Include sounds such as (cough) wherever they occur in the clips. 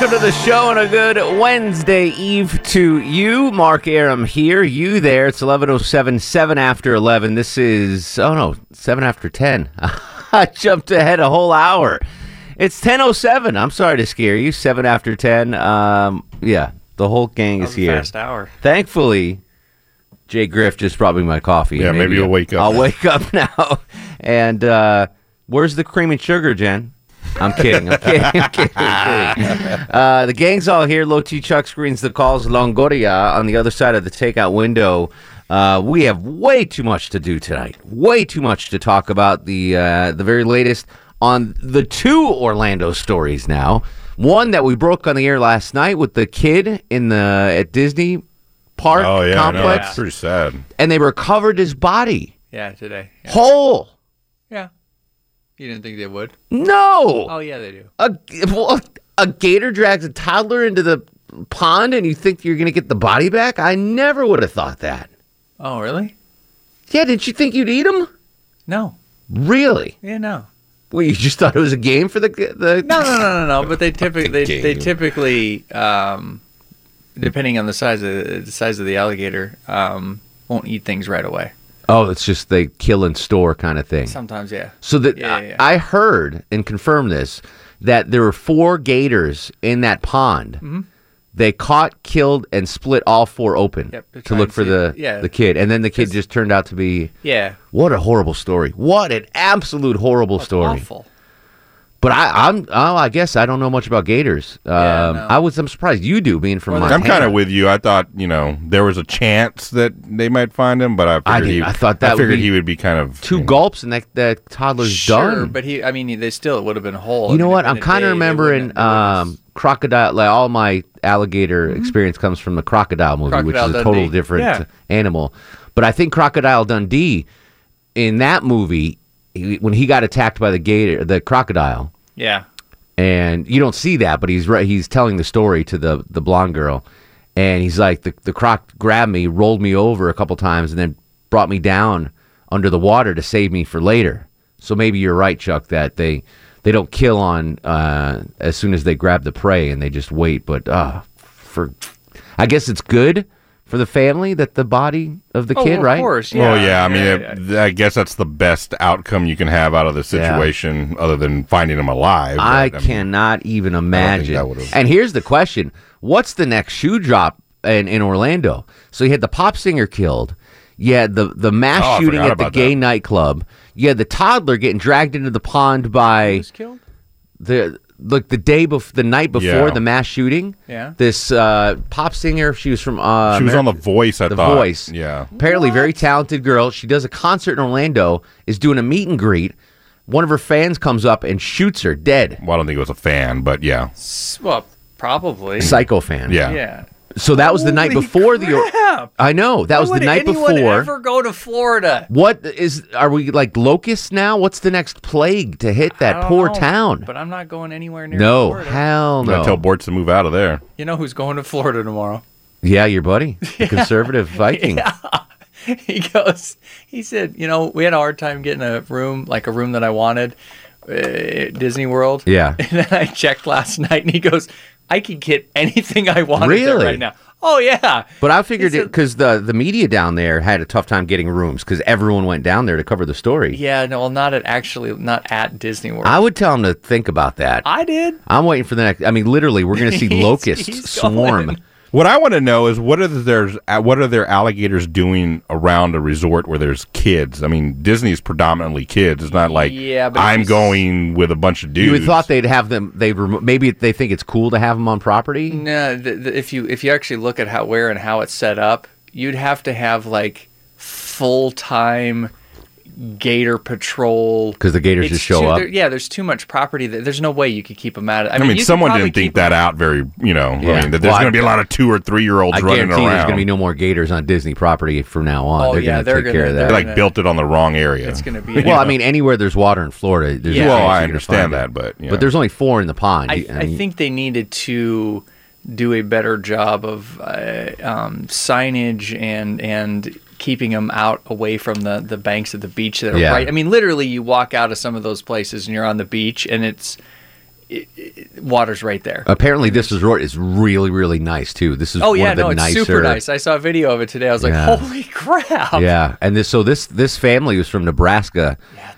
Welcome to the show and a good Wednesday Eve to you. Mark Arum here, you there. It's 11.07, 7 after 11. This is, oh no, 7 after 10. (laughs) I jumped ahead a whole hour. It's 10.07. I'm sorry to scare you. 7 after 10. Um, yeah, the whole gang is here. Fast hour. Thankfully, Jay Griff just brought me my coffee. Yeah, maybe you'll wake up. I'll wake up (laughs) now. And uh, where's the cream and sugar, Jen? I'm kidding. I'm kidding. I'm kidding. I'm kidding. Uh, the gang's all here. Low T Chuck screens the calls. Longoria on the other side of the takeout window. Uh, we have way too much to do tonight. Way too much to talk about. The uh, the very latest on the two Orlando stories now. One that we broke on the air last night with the kid in the at Disney Park Oh yeah, I know. complex, That's pretty sad. and they recovered his body Yeah, today. Yeah. whole. You didn't think they would? No. Oh, yeah, they do. a, well, a gator drags a toddler into the pond and you think you're going to get the body back? I never would have thought that. Oh, really? Yeah, Didn't you think you'd eat him? No. Really? Yeah, no. Well, you just thought it was a game for the the No, no, no, no, no. But they (laughs) typically they, they typically um, depending on the size of the size of the alligator um, won't eat things right away. Oh, it's just they kill and store kind of thing. Sometimes, yeah. So that Yeah, yeah. I, I heard and confirmed this that there were four gators in that pond. Mm-hmm. They caught, killed, and split all four open Yep, to look for the. Yeah. the kid, and then the kid just turned out to be Yeah. what a horrible story. What an absolute horrible story. Awful. But I, I'm, oh, I guess I don't know much about gators. Um, Yeah, no. I was, I'm surprised you do, being from Well, Montana. I'm kind of with you. I thought you know there was a chance that they might find him, but I figured I didn't- he, I thought that I would figured be he would be kind of two you know, gulps and that that toddler's Sure, done. but he. I mean, they still it would have been whole. You know what? I'm kind of remembering wouldn't- they wouldn't- um, crocodile. Like all my alligator experience comes from the crocodile movie, which Mm-hmm. Crocodile is a total different Yeah. animal. But I think Crocodile Dundee in that movie, he, when he got attacked by the gator, the crocodile. Yeah. and you don't see that, but he's right. He's telling the story to the the blonde girl, and he's like, the the croc grabbed me, rolled me over a couple times, and then brought me down under the water to save me for later. So maybe you're right, Chuck, that they they don't kill on uh, as soon as they grab the prey, and they just wait. But uh, for I guess it's good for the family that the body of the Oh, kid, of right? Of course. Well, Yeah. yeah. I mean, yeah, it- I guess that's the best outcome you can have out of the Yeah. situation, other than finding him alive. but, I mean, cannot even that imagine. would've- And here's the question: What's the next shoe drop in, in Orlando? So you had the pop singer killed. Yeah, the the mass Oh, shooting at the gay that. nightclub. Yeah, the toddler getting dragged into the pond by Who's killed? the like the day before the night before Yeah. the mass shooting. Yeah. This uh, pop singer, she was from uh, she was on the Voice. I The thought. Voice. Yeah. apparently very talented girl. She does a concert in Orlando. Is doing a meet and greet. One of her fans comes up and shoots her dead. Well, I don't think it was a fan, but yeah. S- Well, probably. Psycho fan. Yeah. Yeah. So that was the night Holy before the. I know that Why was the would night anyone before. Ever go to Florida? What is? Are we like locusts now? What's the next plague to hit I that don't poor know, town? But I'm not going anywhere near No, Florida. hell I'm gonna no. tell Boortz to move out of there. You know who's going to Florida tomorrow? yeah, your buddy, the (laughs) conservative Viking. (laughs) he goes, he said, you know, we had a hard time getting a room, like a room that I wanted uh, at Disney World. Yeah. (laughs) And then I checked last night and he goes, I could get (laughs) anything I wanted there Really? right now. Oh yeah. But I figured It's it because the the media down there had a tough time getting rooms because everyone went down there to cover the story. Yeah, no, well, not at actually, not at Disney World. I would tell them to think about that. I did. I'm waiting for the next. I mean, literally, we're going to see (laughs) He's- locusts he's swarm. going. What I want to know is what are there's uh, what are their alligators doing around a resort where there's kids? I mean, Disney's predominantly kids. It's not like Yeah, but I'm going with a bunch of dudes. You would thought they'd have them. They remo- maybe they think it's cool to have them on property No, the, the, if you if you actually look at how where and how it's set up, you'd have to have like full time gator patrol. because the gators It's just show too- up. there- yeah, there's too much property. That, there's no way you could keep them out. I I mean, mean, someone didn't think that out very, you know, Yeah. I mean, that there's Well, going to be a lot of two or three year olds running around. there's going to be no more gators on Disney property from now on. Oh, they're yeah, going to take care gonna- of that. they're like built it on the wrong area. It's going to be. (laughs) well, I mean, anywhere there's water in Florida, there's Yeah. well, I understand that, but you know. But there's only four in the pond. I, I think they needed to do a better job of uh, um, signage and and keeping them out away from the, the banks of the beach that are Yeah. right. I mean, literally, you walk out of some of those places and you're on the beach and it's it, it, water's right there. apparently this resort is really, really nice too. This is oh one yeah, of the no, it's nicer. super nice. I saw a video of it today. I was like, holy crap! Yeah, and this so this this family was from Nebraska, Yeah,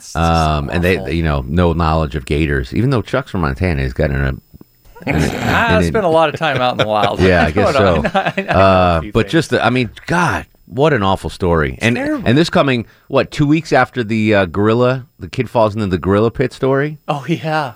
um, and they, you know no knowledge of gators. Even though Chuck's from Montana, he's got an I spent a lot of time out in the wild. (laughs) Yeah, (laughs) I guess so. I know a Uh, but things. just, the, I mean, God, what an awful story. and terrible. and this coming what two weeks after the uh, gorilla, the kid falls into the gorilla pit story. oh yeah,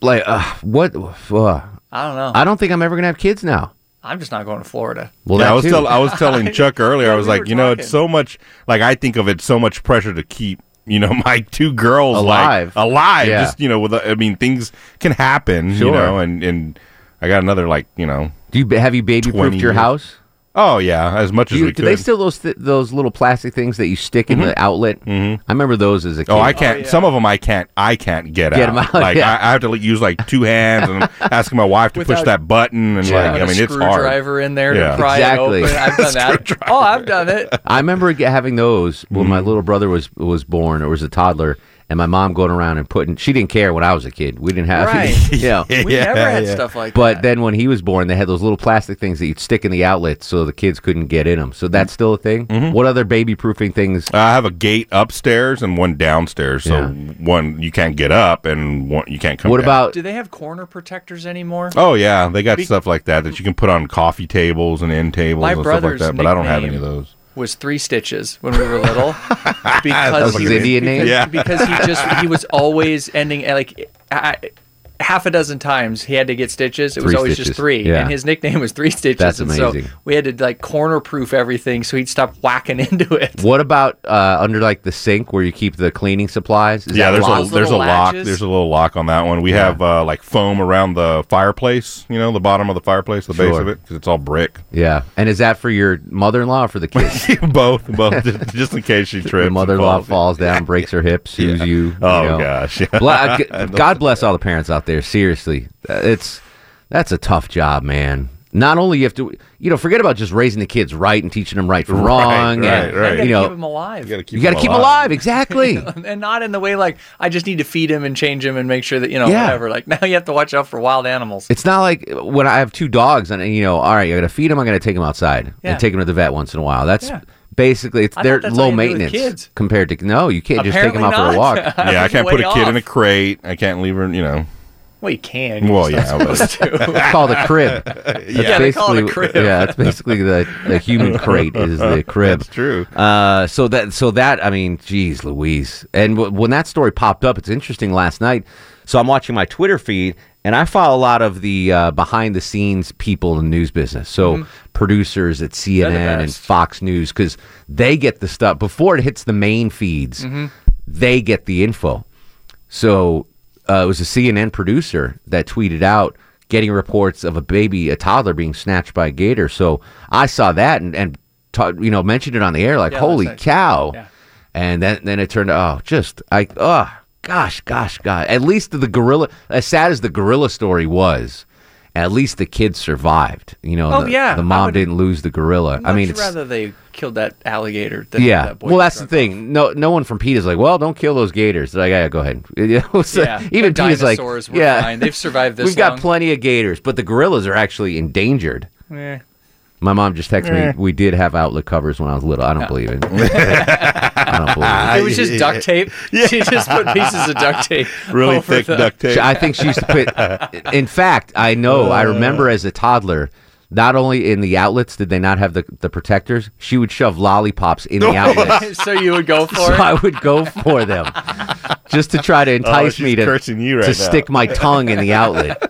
Like, uh, what? Uh, I don't know. I don't think I'm ever gonna have kids now. I'm just not going to Florida. Well, yeah, I was too. tell, I was (laughs) telling Chuck earlier. Yeah, I was we like, were you know, it's so much. Like I think of it so much pressure to keep. You know, (laughs) my two girls Alive. like alive. Yeah. Just you know, with a- I mean, things can happen. Sure. You know, and and I got another like you know. Do you have you baby 20 proofed your house? Oh yeah, as much Do, as you, we do could. they still those th- those little plastic things that you stick in the outlet? Mm-hmm. I remember those as a kid. Oh, I can't. yeah. Some of them I can't. I can't get, Get out. 'em out, Like yeah. I, I have to like, use like two hands and (laughs) asking my wife to push that button and Yeah. like I Put mean a it's hard. screwdriver in there Yeah. to pry Exactly. it open. I've done (laughs) that. oh, I've done it. I remember having those when Mm-hmm. my little brother was was born or was a toddler, and my mom going around and putting. She didn't care when I was a kid. We didn't have, Right. (laughs) you know. We Yeah, never had yeah. stuff like But that. then when he was born, they had those little plastic things that you'd stick in the outlet so the kids couldn't get in them. So that's still a thing. Mm-hmm. What other baby proofing things? I have a gate upstairs and one downstairs, so Yeah. one you can't get up and one you can't come. What down. about Do they have corner protectors anymore? Oh yeah, they got Be- stuff like that that you can put on coffee tables and end tables My and stuff like that. But I don't have any of those. Was three stitches when we were little (laughs) because he his Indian name? because, Yeah. because he just he was always ending like I, half a dozen times he had to get stitches. It was always stitches. just three, Yeah. and his nickname was three stitches. That's and amazing. So we had to like corner proof everything so he'd stop whacking (laughs) into it. what about uh, under like the sink where you keep the cleaning supplies? Is Yeah, that there's locked? a there's a little lock. There's a little lock on that one. We have uh, like foam around the fireplace. You know, the bottom of the fireplace, the base of it, because it's all brick. yeah. And is that for your mother-in-law or for the kids? (laughs) both, both, just, just in case she trips. the mother-in-law falls. falls down, breaks her hip, (laughs) sues you. you Oh know. gosh. Yeah. Uh, God bless all the parents out there. Seriously, Uh, it's that's a tough job, man. Not only you have to, you know, forget about just raising the kids right and teaching them right from (laughs) wrong, right, and right. You gotta you know, keep him alive. You gotta keep you got to them keep them alive. Exactly. (laughs) and not in the way like I just need to feed him and change him and make sure that you know Yeah. whatever. Like (laughs) now you have to watch out for wild animals. It's not like when I have two dogs and you know, all right, I got to feed them. I got to take them outside Yeah. and take them to the vet once in a while. That's Yeah. basically it's I they're thought that's all low you do with maintenance kids. compared to no. You can't just take them out Apparently for a walk. yeah, I can't put a kid in a crate. I can't leave her. You know. Well, you can. You're Well, yeah, not but- supposed. It's (laughs) called a crib. (laughs) That's Yeah, they call it a crib. Yeah, it's basically the the human crate is the (laughs) crib. That's true. Uh, so that so that I mean, geez, Louise. And w- when that story popped up, it's interesting. Last night, so I'm watching my Twitter feed, and I follow a lot of the uh, behind the scenes people in the news business. So producers at CNN and. Fox News because they get the stuff before it hits the main feeds. They get the info. So uh, it was a CNN producer that tweeted out getting reports of a baby, a toddler being snatched by a gator. So I saw that and, and ta- you know, mentioned it on the air like, Yeah, holy nice. cow. Yeah. And then, then it turned out, oh, just, I, oh, gosh, gosh, gosh. At least the gorilla, as sad as the gorilla story was, at least the kids survived. You know, Oh, the, yeah, the mom didn't lose the gorilla. I mean, it's, rather they killed that alligator. Than yeah. That boy well, that's the thing. No, no one from PETA's like, well, don't kill those gators. They're like, yeah, go ahead. (laughs) You know, so. Yeah, even the PETA's like, were yeah, fine. They've survived (laughs) this We've got plenty of gators, but the gorillas are actually endangered. Eh. My mom just texted me. We did have outlet covers when I was little. I don't believe it. (laughs) I don't believe it. It was just duct tape. (laughs) She just put pieces of duct tape. Really over thick the- duct tape. I think she used to put. In fact, I know. I remember as a toddler. Not only in the outlets did they not have the, the protectors, she would shove lollipops in the (laughs) outlets. so you would go for so it. I would go for them just to try to oh, entice she's me to, cursing you right to now. stick my tongue in the outlet.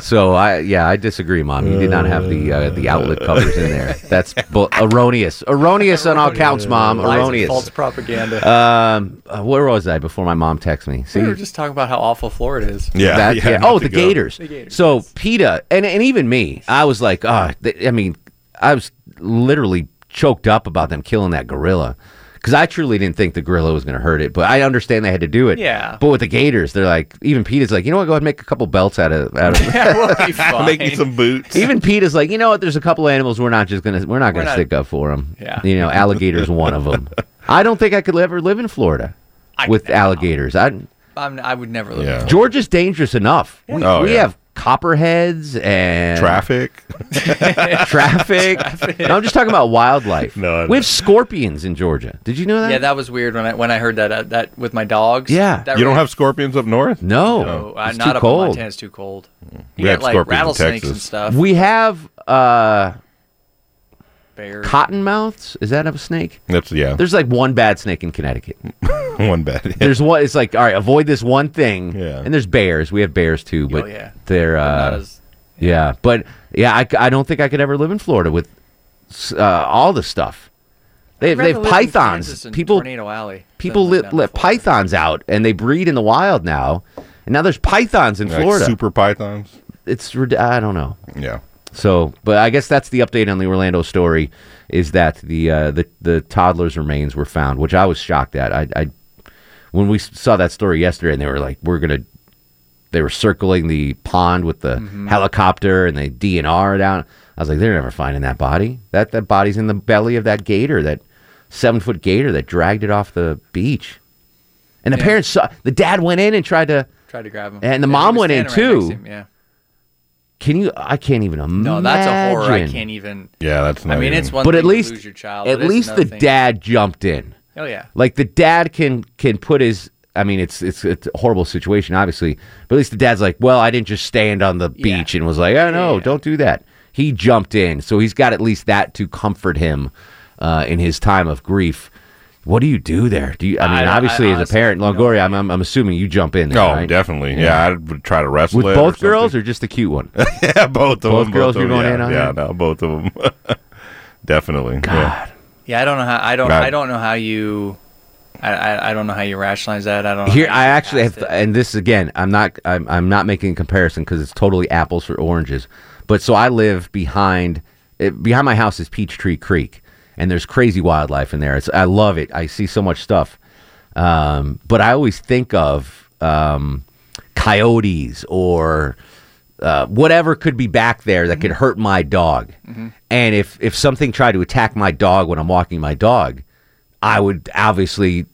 So I yeah I disagree, mom. You did not have the uh, the outlet covers in there. That's bu- erroneous, erroneous on all counts, mom. Lies and Erroneous. False propaganda. Um, uh, where was I before my mom texted me? See, we were just talking about how awful Florida is. yeah, that, yeah, yeah. not Oh, to the go. Gators. Gators, So PETA and and even me, I was like, ah, th- I mean, I was literally choked up about them killing that gorilla because I truly didn't think the gorilla was going to hurt it, but I understand they had to do it. Yeah. But with the Gators, they're like, even PETA's like, you know what? Go ahead and make a couple belts out of out of. (laughs) Yeah, we'll be (laughs) fine. Make me some boots. Even PETA's like, you know what? There's a couple of animals we're not just gonna we're not gonna not- stick up for them. Yeah. You know, alligators one of them. (laughs) I don't think I could ever live in Florida I with alligators. I I'm, I would never live. Yeah. there. Georgia's dangerous enough. We, Oh, we yeah. have copperheads and (laughs) Traffic. traffic. No, I'm just talking about wildlife. No, I we have scorpions in Georgia. Did you know that? Yeah, that was weird when I when I heard that uh, that with my dogs. Yeah. that You don't have scorpions up north? no, No, uh, it's not too up in cold. Montana. It's too cold. You We had get like scorpions in rattlesnakes and stuff. We have uh, Bears. cottonmouths. Is that a snake? That's yeah. There's like one bad snake in Connecticut. (laughs) one bad. There's one. It's like all right, avoid this one thing. Yeah. And there's bears. We have bears too, but Oh, yeah. they're uh, Not as yeah. But yeah, I, c- I don't think I could ever live in Florida with uh, all the stuff. They have, they have pythons. People Tornado Alley. people let, down in let pythons out and they breed in the wild now. And now there's pythons in Like Florida. super pythons. it's I don't know. Yeah. So, but I guess that's the update on the Orlando story is that the uh, the the toddler's remains were found, which I was shocked at. I, I when we saw that story yesterday, and they were like, "We're gonna," they were circling the pond with the Mm-hmm. helicopter and they DNR down. I was like, "They're never finding that body. That that body's in the belly of that gator, that seven foot gator that dragged it off the beach." And the Yeah. parents saw the dad went in and tried to. Tried to grab him. And the he mom went in, right too. him, Yeah. Can you? I can't even imagine. No, that's a horror. I can't even. Yeah, that's not I mean, even- it's one but thing at least to lose your child. at least the thing- dad jumped in. Oh yeah. Like the dad can can put his. I mean, it's it's it's a horrible situation, obviously. But at least the dad's like, well, I didn't just stand on the Yeah. beach and was like, oh no, Yeah. don't do that. He jumped in, so he's got at least that to comfort him uh, in his time of grief. What do you do there? Do you? I I- mean, I obviously, as a honestly parent, have no Longoria, I'm, I'm I'm assuming you jump in. There, Oh, right? definitely. Yeah. I would try to wrestle With it both or girls something. or just the cute one? (laughs) yeah, both of them. Both them. girls both you're of them. going yeah, in on Yeah, that? no, both of them. (laughs) definitely. Yeah. Yeah, I don't know how. I don't. Right. I don't know how you. I, I, I don't know how you rationalize that. I don't. Know Here, how you I get actually past have, it. and this again, I'm not, I'm, I'm not making a comparison because it's totally apples for oranges. But so I live behind, it, behind my house is Peachtree Creek, and there's crazy wildlife in there. It's, I love it. I see so much stuff. Um, but I always think of um, coyotes or uh, whatever could be back there that could hurt my dog. And if if something tried to attack my dog when I'm walking my dog, I would obviously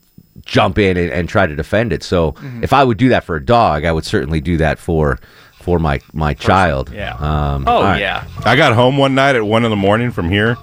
jump in and, and try to defend it. So if I would do that for a dog, I would certainly do that for for my my child. Yeah. Um, oh all right. yeah. I got home one night at one in the morning from here,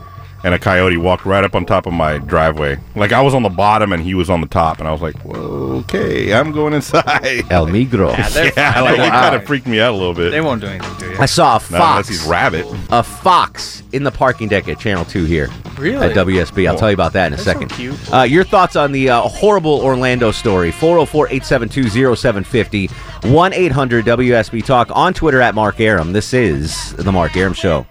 and a coyote walked right up on top of my driveway. Like I was on the bottom and he was on the top, and I was like, "Whoa, okay, I'm going inside." (laughs) El Migro. Yeah, they're yeah, like, it kind of freaked me out a little bit. They won't do anything to you. I saw a Not unless fox. he's rabbit. a fox in the parking deck at Channel 2 here. Really? At WSB. I'll tell you about that in a That's so second. cute. Uh, your thoughts on the uh, horrible Orlando story. 404 872 0750 1 800 WSB Talk on Twitter at Mark Arum. This is The Mark Arum Show.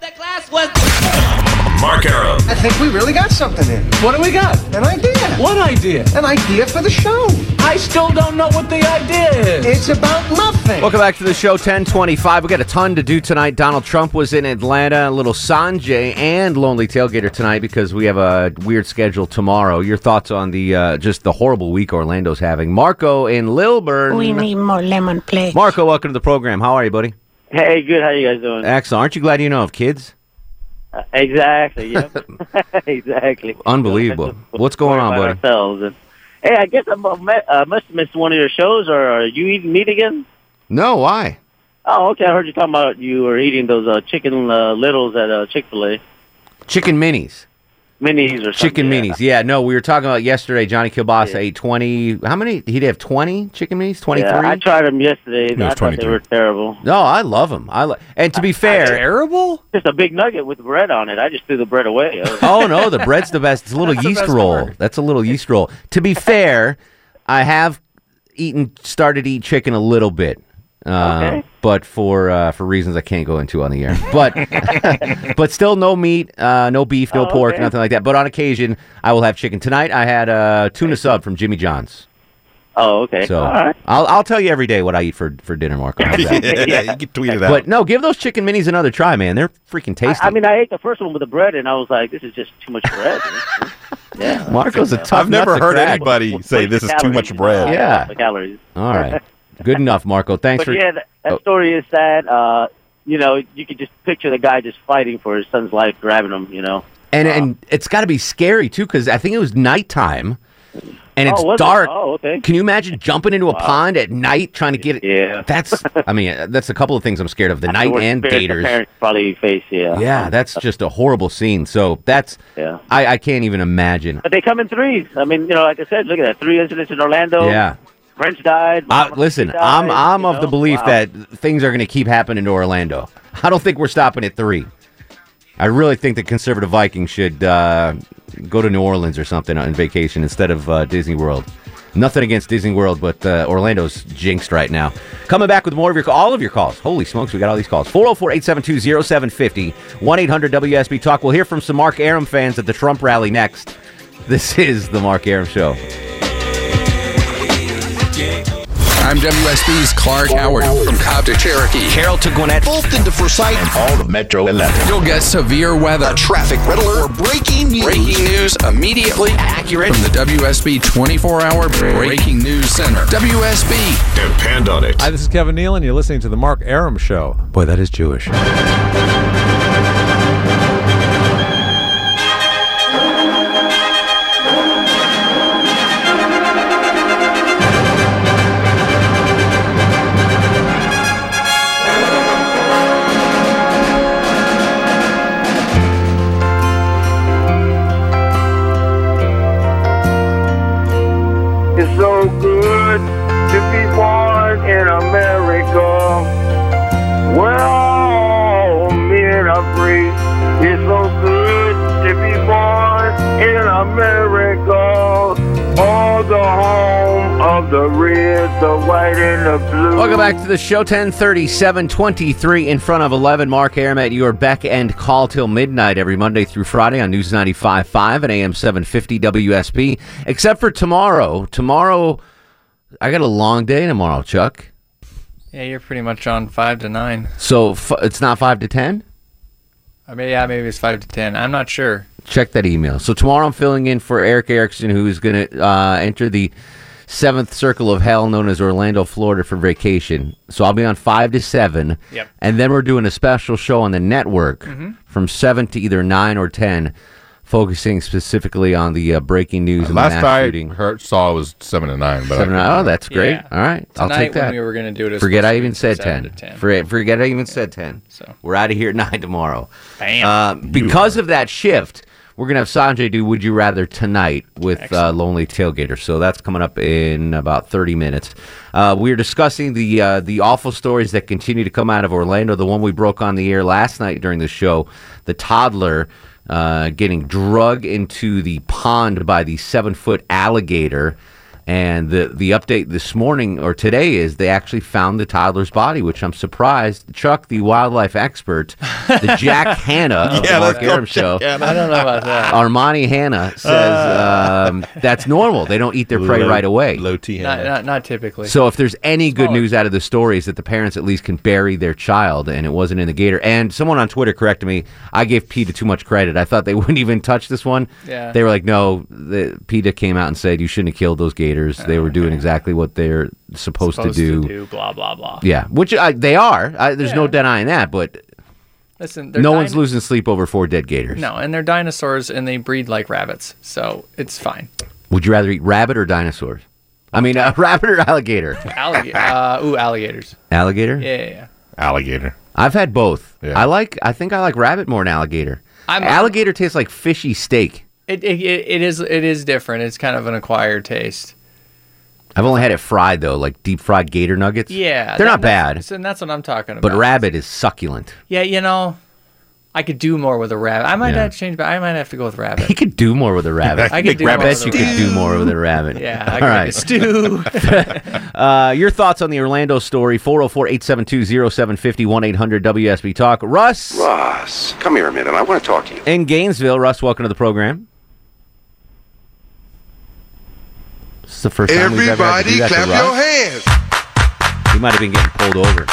Mark Arum. I think we really got something in. What do we got? An idea. What idea? An idea for the show. I still don't know what the idea is. It's about nothing. Welcome back to the show, 1025. We got a ton to do tonight. Donald Trump was in Atlanta, a little Sanjay and Lonely Tailgater tonight because we have a weird schedule tomorrow. Your thoughts on the uh, just the horrible week Orlando's having. Marco in Lilburn. We need more lemon, please. Marco, welcome to the program. How are you, buddy? Hey, good. How you guys doing? Excellent. Aren't you glad you know of kids? Uh, exactly. Yep. (laughs) (laughs) exactly. Unbelievable. What's going on, buddy? Ourselves. And, hey, I guess I uh, must have missed one of your shows. Or are you eating meat again? No, why? Oh, okay. I heard you talking about you were eating those uh, chicken uh, littles at uh, Chick Fil A. Chicken minis. Minis or something. Chicken yeah. minis. Yeah, no, we were talking about yesterday. Johnny Kilbasa ate 20. How many? He'd have 20 chicken minis? 23? Yeah, I tried them yesterday. It was I thought 23. they were terrible. no, I love them. I lo- and to be fair, Terrible. Just a big nugget with bread on it. I just threw the bread away. Oh no, the bread's the best. It's a (laughs) little yeast roll. part. That's a little yeast roll. To be fair, I have eaten started to eat chicken a little bit. Uh, Okay. But for uh, for reasons I can't go into on the air, but (laughs) but still no meat, uh, no beef, no Oh, pork, okay. nothing like that. But on occasion, I will have chicken. Tonight, I had a tuna sub from Jimmy John's. oh, okay. So All right. I'll I'll tell you every day what I eat for for dinner, Marco. (laughs) How's that? yeah, you can tweet it out. but no, give those chicken minis another try, man. They're freaking tasty. I, I mean, I ate the first one with the bread, and I was like, "This is just too much bread." (laughs) yeah. Marco's a tough. I've never heard crack. anybody say this is too much bread. Yeah. The calories. All right, good enough, Marco. Thanks But for. yeah, that, that Oh. story is sad. Uh, you know, you could just picture the guy just fighting for his son's life, grabbing him. You know. And and it's got to be scary too, because I think it was nighttime, and it's Oh, was it? dark. Oh, okay. Can you imagine jumping into a pond at night trying to get it? Yeah. That's. I mean, uh, that's a couple of things I'm scared of: the (laughs) night and gators. parents probably face. Yeah. Yeah, that's (laughs) just a horrible scene. So that's. Yeah. I, I can't even imagine. But they come in threes. I mean, you know, like I said, look at that. Three incidents in Orlando. Yeah. French died. I, listen, died, I'm I'm of the belief Wow. that things are going to keep happening to Orlando. I don't think we're stopping at three. I really think the conservative Vikings should uh, go to New Orleans or something on vacation instead of uh, Disney World. Nothing against Disney World, but uh, Orlando's jinxed right now. Coming back with more of your all of your calls. Holy smokes, we got all these calls. 404-872-0750, 1-800-WSB Talk. We'll hear from some Mark Arum fans at the Trump rally next. This is the Mark Arum Show. I'm WSB's Clark Howard from Cobb to Cherokee. Carroll to Gwinnett. Both into Forsyth and all of Metro 11. You'll get severe weather. Traffic red alert. Breaking news. Breaking news immediately accurate from the WSB 24 hour Breaking News Center. WSB. Depend on it. Hi, this is Kevin Neal, and you're listening to the Mark Arum Show. Boy, that is Jewish. The white, and the blue. Welcome back to the show. 1030, 723 in front of 11. Mark Arum at your beck and call till midnight every Monday through Friday on News 95.5 and AM 750 WSB. Except for tomorrow. Tomorrow, I got a long day tomorrow, Chuck. Yeah, you're pretty much on five to nine. So f- it's not 5 to 10? I mean, yeah, maybe it's five to ten. I'm not sure. Check that email. So tomorrow I'm filling in for Erick Erickson, who's going to uh, enter the seventh circle of hell known as Orlando, Florida for vacation. So I'll be on 5 to 7. Yep. And then we're doing a special show on the network Mhm. from 7 to either 9 or 10, focusing specifically on the uh, breaking news and the Last mass I shooting. heard, saw was seven to nine. But Seven, could be oh, that's great. Yeah. All right. I'll take that. when we were gonna do it, it Forget I even said 10. 10. Forget, forget I even said 10. So. We're out of here at (laughs) 9 tomorrow. Bam. Uh, because of that shift, we're going to have Sanjay do Would You Rather tonight with uh, Lonely Tailgater. So that's coming up in about 30 minutes. Uh, we're discussing the uh, the awful stories that continue to come out of Orlando. The one we broke on the air last night during the show, the toddler uh, getting drug into the pond by the seven foot alligator. And the the update this morning or today is they actually found the toddler's body, which I'm surprised. Chuck, the wildlife expert, the (laughs) Jack Hanna of Yeah, the Mark let's Arum show, Jack I don't know about that. (laughs) Armani Hanna says um, that's normal. They don't eat their prey Low- right away. Low T. Not, not, not typically. So if there's any good news out of the story is that the parents at least can bury their child, and it wasn't in the gator. And someone on Twitter corrected me. I gave PETA too much credit. I thought they (laughs) wouldn't even touch this one. Yeah. They were like, no. The, PETA came out and said you shouldn't have killed those gators. They were doing exactly what they're supposed, supposed to, do. to do blah blah blah. Yeah, which I, they are. I, there's no denying that. But Listen, no dino- one's losing sleep over four dead gators. No, and they're dinosaurs and they breed like rabbits, so it's fine. Would you rather eat rabbit or dinosaurs? I mean, uh, (laughs) rabbit or alligator? Alligator. uh, ooh, alligators. Alligator. Yeah, yeah, yeah. Alligator. I've had both. Yeah. I like. I think I like rabbit more than alligator. I'm- Alligator tastes like fishy steak. It, it, it it is it is different. It's kind of an acquired taste. I've only had it fried though, like deep fried gator nuggets. Yeah, they're that- not bad. that's- And that's what I'm talking about. But rabbit is succulent. Yeah, you know, I could do more with a rabbit. I might Yeah. have to change, but I might have to go with rabbit. (laughs) You could do more with a rabbit. I could do I more bet with you a could do more with a rabbit. Yeah, (laughs) I All could right. make a stew. (laughs) uh, your thoughts on the Orlando story? 404-872-0750, 800 WSB Talk. Russ Russ, come here a minute. I want to talk to you. in Gainesville. Russ, welcome to the program. This is the first time we've ever had to do Everybody that to clap Russ. your hands. He might have been getting pulled over.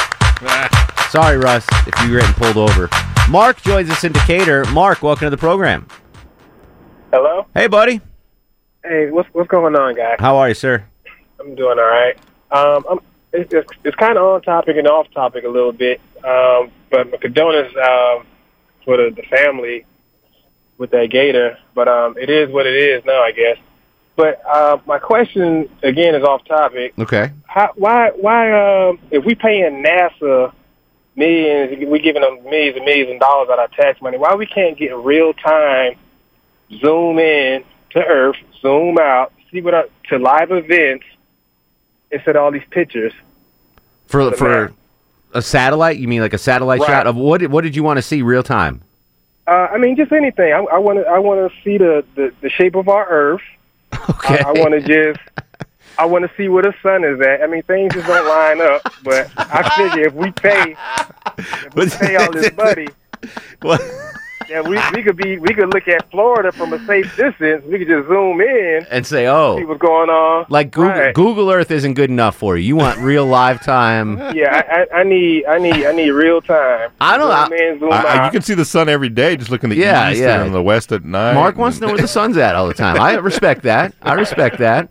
(laughs) Sorry, Russ, if you were getting pulled over. Mark joins us in Decatur. Mark, welcome to the program. Hello. Hey, buddy. Hey, what's what's going on, guys? How are you, sir? I'm doing all right. Um, I'm, it's, it's, it's kind of on topic and off topic a little bit. Um, but my condolences um, for the, the family with that gator. But um, it is what it is now, I guess. But uh, my question again is off topic. Okay. How, why why um, if we paying NASA millions, we giving them millions and millions of dollars out of our tax money, why we can't get real time zoom in to Earth, zoom out, see what our, to live events instead of all these pictures. For for a satellite, you mean like a satellite Right. shot of what? did- What did you want to see real time? Uh, I mean, just anything. I want to. I want to see the, the the shape of our Earth. Okay. I, I want to just. I want to see where the sun is at. I mean, things just don't line up. But I figure if we pay, if we pay all this (laughs) money, yeah, we we could be we could look at Florida from a safe distance. We could just zoom in, And say, "Oh, see what's going on. like Google, Right. Google Earth isn't good enough for you. You want real live time. (laughs) Yeah, I, I, I need I need I need real time. I don't know. Zoom in, zoom I, I- you can see the sun every day. Just look in the Yeah, east yeah. and the west at night. Mark wants to know where the sun's at all the time. I respect that. I respect that.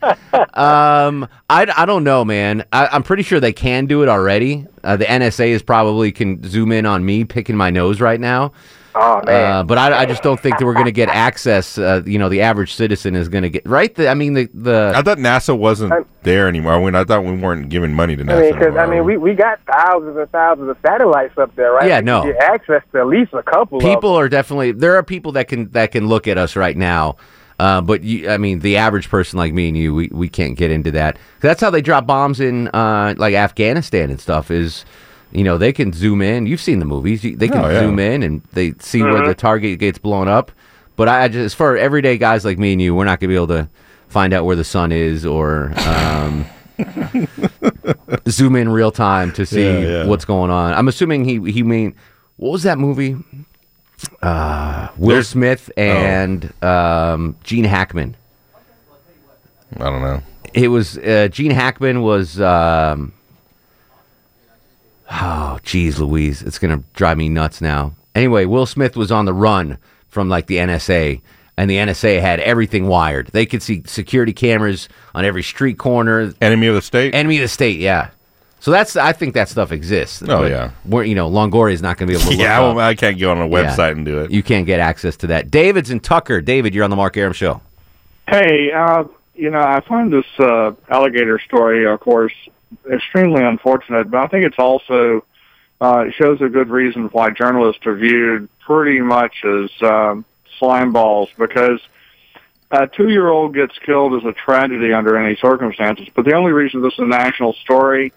Um, I, I don't know, man. I, I'm pretty sure they can do it already. Uh, the NSA is probably can zoom in on me picking my nose right now. Oh man. Uh, but I, I just don't think that we're going to get access. Uh, you know, the average citizen is going to get right. The, I mean, the the I thought NASA wasn't there anymore. I mean, I thought we weren't giving money to NASA. I mean, because I mean, we, we got thousands and thousands of satellites up there, right? Yeah, We no. can Get access to at least a couple. of people are definitely there are people that can that can look at us right now uh, but you, I mean, the average person like me and you, we, we can't get into that. That's how they drop bombs in uh, like Afghanistan and stuff. Is you know they can zoom in. You've seen the movies. They can Oh, yeah. zoom in and they see where Mm-hmm. The target gets blown up. But I I just for everyday guys like me and you, we're not gonna be able to find out where the sun is or um, (laughs) zoom in real time to see Yeah, yeah. what's going on. I'm assuming he he mean what was that movie? Uh, Will There's- Smith Oh. and um, Gene Hackman. I don't know. It was uh, Gene Hackman was. Um, oh, geez, Louise, it's gonna drive me nuts now. Anyway, Will Smith was on the run from like the NSA, and the NSA had everything wired. They could see security cameras on every street corner. Enemy of the state. Enemy of the state. Yeah. So that's I think that stuff exists. Oh, but yeah. We're, you know, Longoria is not going to be able to. (laughs) Look Yeah, up. well, I can't go on a Yeah. website and do it. You can't get access to that. David's in Tucker. David, you're on the Mark Arum show. Hey, uh, you know, I find this uh, alligator story, of course, extremely unfortunate, but I think it's also uh, it shows a good reason why journalists are viewed pretty much as um, slime balls because a two-year-old gets killed is a tragedy under any circumstances. But the only reason this is a national story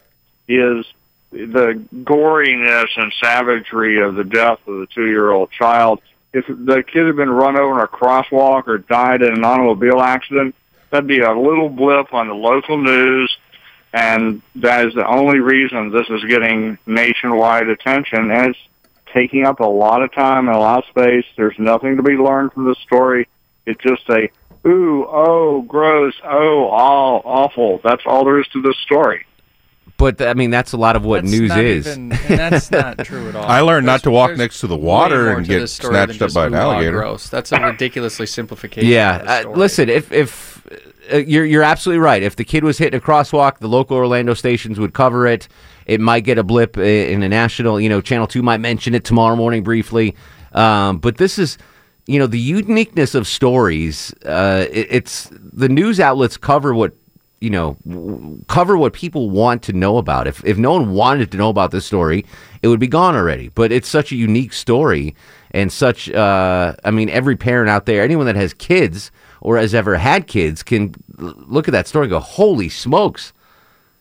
is the goriness and savagery of the death of the two-year-old child. If the kid had been run over in a crosswalk or died in an automobile accident, that'd be a little blip on the local news, and that is the only reason this is getting nationwide attention. And it's taking up a lot of time and a lot of space. There's nothing to be learned from this story. It's just a ooh, oh, gross, oh, all awful. That's all there is to this story. But I mean, that's a lot of what That's news is. even- and that's not (laughs) true at all. I learned not to walk next to the water and get this story than snatched up by an alligator. Gross. That's a ridiculously simplification. Yeah, of the uh, listen. If if uh, you're you're absolutely right. If the kid was hit in a crosswalk, the local Orlando stations would cover it. It might get a blip in a national. You know, Channel Two might mention it tomorrow morning briefly. Um, but this is, you know, the uniqueness of stories. Uh, it, it's the news outlets cover what you know cover what people want to know about. If if no one wanted to know about this story, it would be gone already. But it's such a unique story, and such. Uh, I mean, every parent out there, anyone that has kids or has ever had kids, can look at that story and go, "Holy smokes!"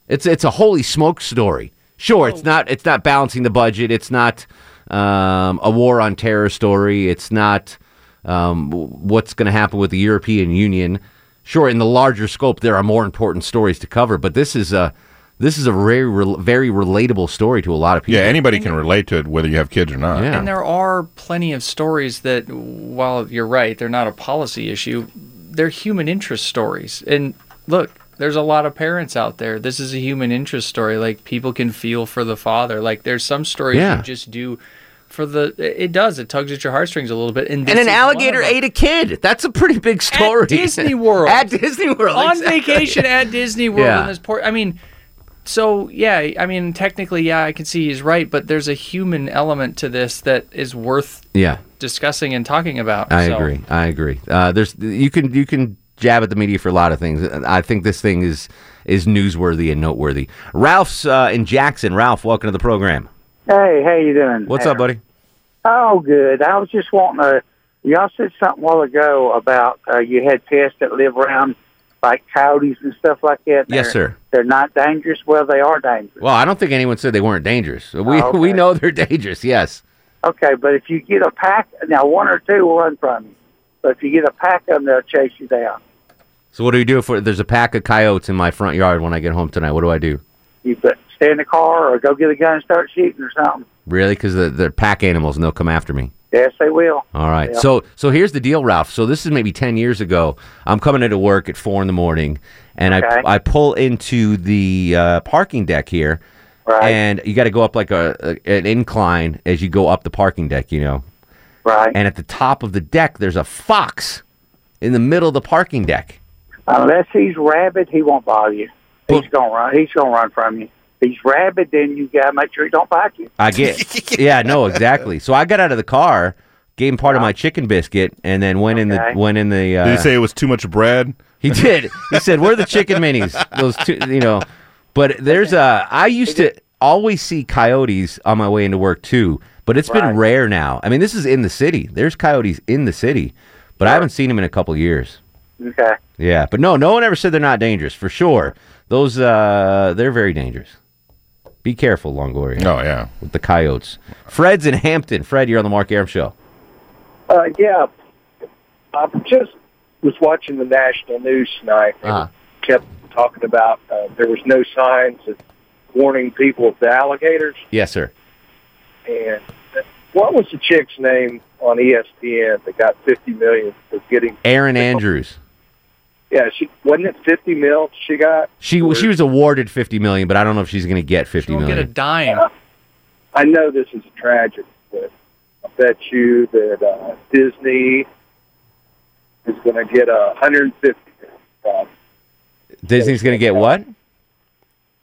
It's it's a holy smoke story. Sure, it's not it's not balancing the budget. It's not um, a war on terror story. It's not um, what's going to happen with the European Union. Sure, in the larger scope, there are more important stories to cover. But this is a this is a very rel- very relatable story to a lot of people. Yeah, anybody can relate to it, whether you have kids or not. Yeah. And there are plenty of stories that, while you're right, they're not a policy issue, they're human interest stories. And look, there's a lot of parents out there. This is a human interest story. Like people can feel for the father. Like there's some stories Yeah. you just do for the. It does. It tugs at your heartstrings a little bit. And, and an alligator ate a kid. That's a pretty big story. At Disney World. (laughs) at Disney World. on exactly. vacation at Disney World Yeah. in this port. I mean, so yeah, I mean, technically, yeah, I can see he's right, but there's a human element to this that is worth Yeah. discussing and talking about. I So- agree. I agree. Uh, there's you can you can jab at the media for a lot of things. I think this thing is is newsworthy and noteworthy. Ralph's uh, in Jackson. Ralph, welcome to the program. Hey, how you doing? What's up, buddy? Oh, good. I was just wanting to. Y'all said something a while ago about uh, you had pests that live around like coyotes and stuff like that. Yes, sir. They're not dangerous. Well, they are dangerous. Well, I don't think anyone said they weren't dangerous. We (laughs) Oh, okay. we know they're dangerous. Yes. Okay, but if you get a pack, now one or two will run from you. But if you get a pack of them, they'll chase you down. So what do you do if there's a pack of coyotes in my front yard when I get home tonight? What do I do? You put, stay in the car or go get a gun and start shooting or something. Really? Because they're, they're pack animals and they'll come after me. Yes, they will. All right. Yeah. So so here's the deal, Ralph. So this is maybe ten years ago. I'm coming into work at four in the morning, and Okay. I I pull into the uh, parking deck here, Right. and you got to go up like a, a an incline as you go up the parking deck, you know. Right. And at the top of the deck, there's a fox in the middle of the parking deck. Unless he's rabid, he won't bother you. He's gonna run. He's gonna run from you. If he's rabid, then you gotta make sure he don't bite you. I get. (laughs) yeah, no, exactly. So I got out of the car, gave him part of my chicken biscuit, and then went in the Okay. went in the. Uh, Did he say it was too much bread? He did. He said, "Where are the chicken minis?" Those two, you know. But there's a. I used to always see coyotes on my way into work too, but it's been Right. rare now. I mean, this is in the city. There's coyotes in the city, but I haven't seen them in a couple years. Okay. Yeah, but no, no one ever said they're not dangerous for sure. Those, uh, they're very dangerous. Be careful, Longoria. Oh yeah, with the coyotes. Fred's in Hampton. Fred, you're on the Mark Arum show. Uh, yeah, I just was watching the national news tonight. and Uh-huh. Kept talking about uh, there was no signs of warning people of the alligators. Yes, sir. And what was the chick's name on ESPN that got fifty million for getting? Erin Andrews. Yeah, she wasn't it fifty mil she got. She she was awarded fifty million, but I don't know if she's going to get fifty Don't million. get a dime. I know this is tragic, but I bet you that uh, Disney is going to get a hundred and fifty. Uh, Disney's going to get what?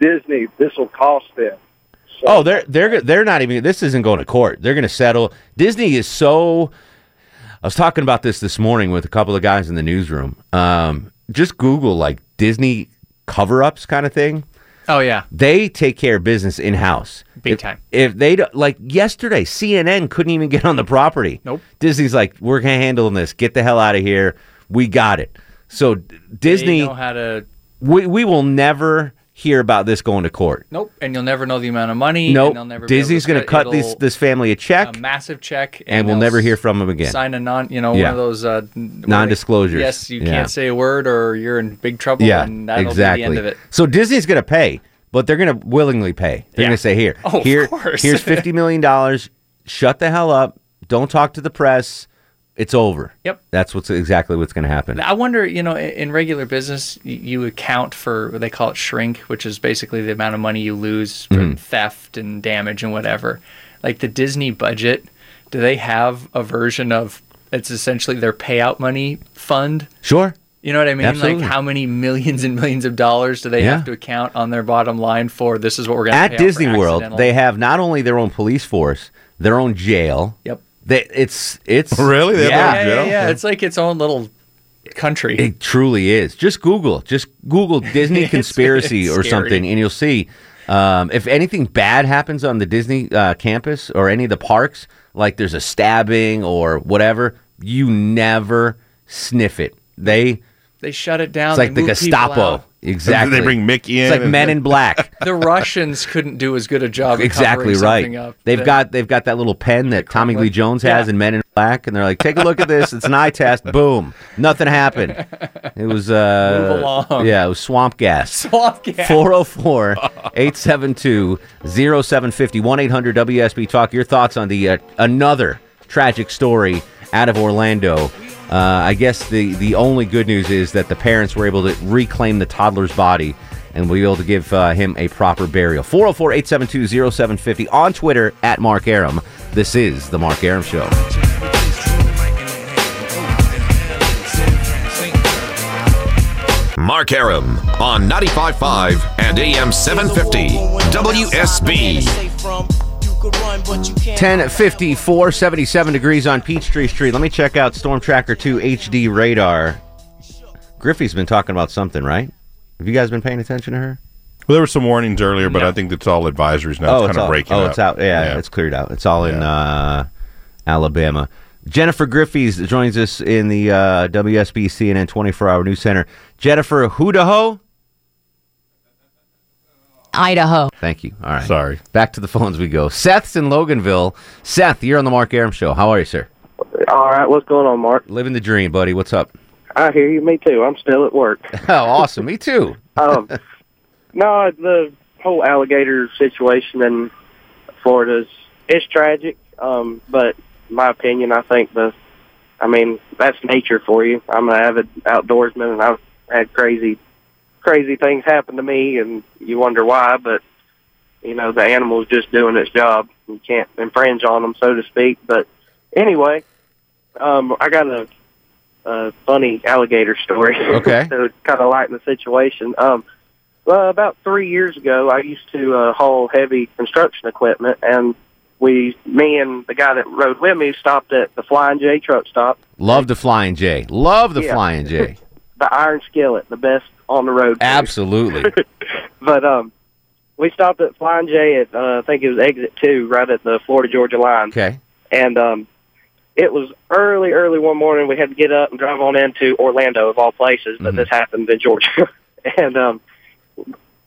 Disney, this will cost them. Oh, they're they're they're not even. This isn't going to court. They're going to settle. Disney is so. I was talking about this this morning with a couple of guys in the newsroom. Um, just Google like Disney cover-ups kind of thing. Oh yeah, They take care of business in house. Big if, time. If they don't- like yesterday, CNN couldn't even get on the property. Nope. Disney's like, we're gonna handle this. Get the hell out of here. We got it. So Disney, They know how to. we we will never hear about this going to court. Nope, and you'll never know the amount of money. Nope. and they'll never Disney's going to cut this this family a check, a massive check, and we'll never hear from them again. Sign a non, you know, Yeah. one of those uh, Non-disclosures. Yes, you Yeah. can't say a word, or you're in big trouble. yeah, and that'll exactly. be the end of it. So Disney's going to pay, but they're going to willingly pay. They're Yeah. going to say, "Here, Oh, of here, course. here's fifty million dollars. Shut the hell up. Don't talk to the press. It's over." Yep. That's what's exactly what's going to happen. I wonder, you know, in regular business, you account for what they call it shrink, which is basically the amount of money you lose from Mhm. theft and damage and whatever. Like the Disney budget, do they have a version of it's essentially their payout money fund? Sure. You know what I mean? Absolutely. Like how many millions and millions of dollars do they Yeah. have to account on their bottom line for? This is what we're going to do. At Disney World, they have not only their own police force, their own jail. Yep. They, it's it's (laughs) Really? They yeah. yeah, yeah, yeah. It's like its own little country. It truly is. Just Google, just Google Disney (laughs) conspiracy it's or scary. something, and you'll see. Um, if anything bad happens on the Disney uh, campus or any of the parks, like there's a stabbing or whatever, you never sniff it. They They shut it down. it's like the Gestapo. Out. Exactly. They bring Mickey in It's like Men in Black. (laughs) The Russians couldn't do as good a job. Exactly covering right. something Up They've than- got they've got that little pen that Tommy Lee Jones has Yeah. in Men in Black, and they're like, take a look at this. It's an eye test. (laughs) Boom, nothing happened. It was uh, Move along. yeah, it was swamp gas. Swamp gas. 404 872 0750 1 800 WSB Talk. Your thoughts on the uh, another tragic story out of Orlando. Uh, I guess the, the only good news is that the parents were able to reclaim the toddler's body and we'll be able to give uh, him a proper burial. 404 872 0750 on Twitter at Mark Arum. This is The Mark Arum Show. Mark Arum on 95.5 and AM 750 WSB. 1054, 77 degrees on Peachtree Street. Let me check out Storm Tracker 2 HD radar. Griffey's been talking about something, right? Have you guys been paying attention to her? Well, there were some warnings earlier, but I think it's all advisories now. it's kind of all, breaking oh, up. it's out. Yeah, Yeah. it's cleared out. It's all in uh, Alabama. Jennifer Griffey's joins us in the uh, WSB CNN 24 hour news center. Jennifer Hudaho. Idaho. Thank you. All right. Sorry. Back to the phones we go. Seth's in Loganville. Seth, you're on the Mark Arum Show. How are you, sir? All right, what's going on, Mark? Living the dream, buddy. What's up? I hear you. Me too. I'm still at work. (laughs) Oh, awesome. Me too. (laughs) um, no, the whole alligator situation in Florida is it's tragic. Um, but my opinion, I think the, I mean, that's nature for you. I'm an avid outdoorsman, and I've had crazy, crazy things happen to me, and you wonder why. But you know, the animal's just doing its job. You can't infringe on them, so to speak. But anyway, um, I got a, a funny alligator story. (laughs) Okay. to kind of lighten the situation. Um, well, about three years ago, I used to uh, haul heavy construction equipment, and we, me and the guy that rode with me, stopped at the Flying J truck stop. Love the Flying J. Love the Yeah. Flying J. (laughs) the Iron Skillet, the best on the road. Absolutely. (laughs) But um, we stopped at Flying J at uh, I think it was exit two, right at the Florida Georgia line. Okay. And um, it was early, early one morning. We had to get up and drive on into Orlando, of all places. But this happened in Georgia. (laughs) and um,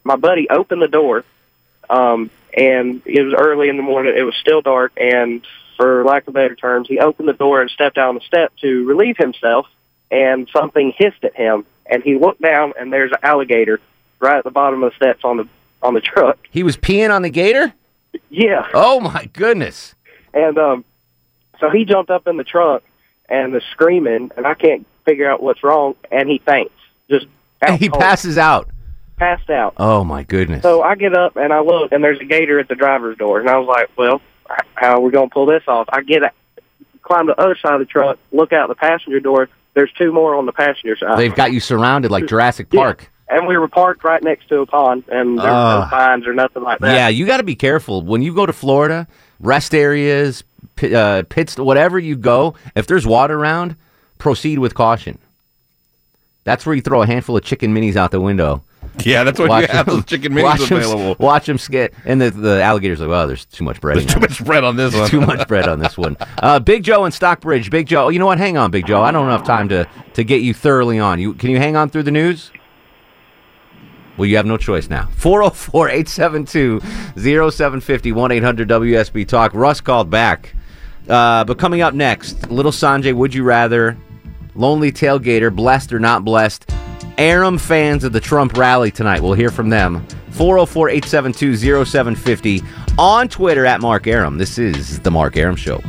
my buddy opened the door, um, and it was early in the morning. It was still dark, and for lack of better terms, he opened the door and stepped down the step to relieve himself. And something hissed at him, and he looked down, and there's an alligator right at the bottom of the steps on the on the truck. He was peeing on the gator? Yeah. Oh, my goodness. And um, so he jumped up in the trunk and was screaming, and I can't figure out what's wrong, and he faints, just out (laughs) He cold, passes out. passed out. Oh, my goodness. So I get up and I look, and there's a gator at the driver's door, and I was like, "Well, how are we gonna pull this off?" I get, climb the other side of the truck, look out the passenger door. There's two more on the passenger side. They've got you surrounded like Jurassic Park. and we were parked right next to a pond, and there were Ah. no signs or nothing like that. Yeah, you got to be careful when you go to Florida. Rest areas, pi- uh, pits, whatever you go. If there's water around, proceed with caution. That's where you throw a handful of chicken minis out the window. (laughs) Yeah, that's what you have, those chicken minis watch available. watch them skit, and the the alligators like, well, there's too much bread. There's too much bread on this one. too much bread on this one. (laughs) Uh, Big Joe in Stockbridge. Big Joe. You know what? Hang on, Big Joe. I don't have enough time to to get you thoroughly on. You can you hang on through the news? Well, you have no choice now. (laughs) 404 872 0750 1 800 WSB Talk. Russ called back. Uh, but coming up next, Little Sanjay, Would You Rather, Lonely Tailgater, Blessed or Not Blessed, Arum fans of the Trump rally tonight. We'll hear from them. 404 872 0750 on Twitter at Mark Arum. This is The Mark Arum Show.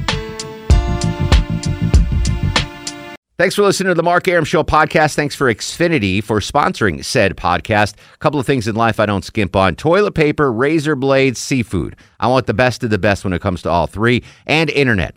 Thanks for listening to the Mark Arum Show podcast. Thanks for Xfinity for sponsoring said podcast. A couple of things in life I don't skimp on toilet paper, razor blades, seafood. I want the best of the best when it comes to all three, and internet.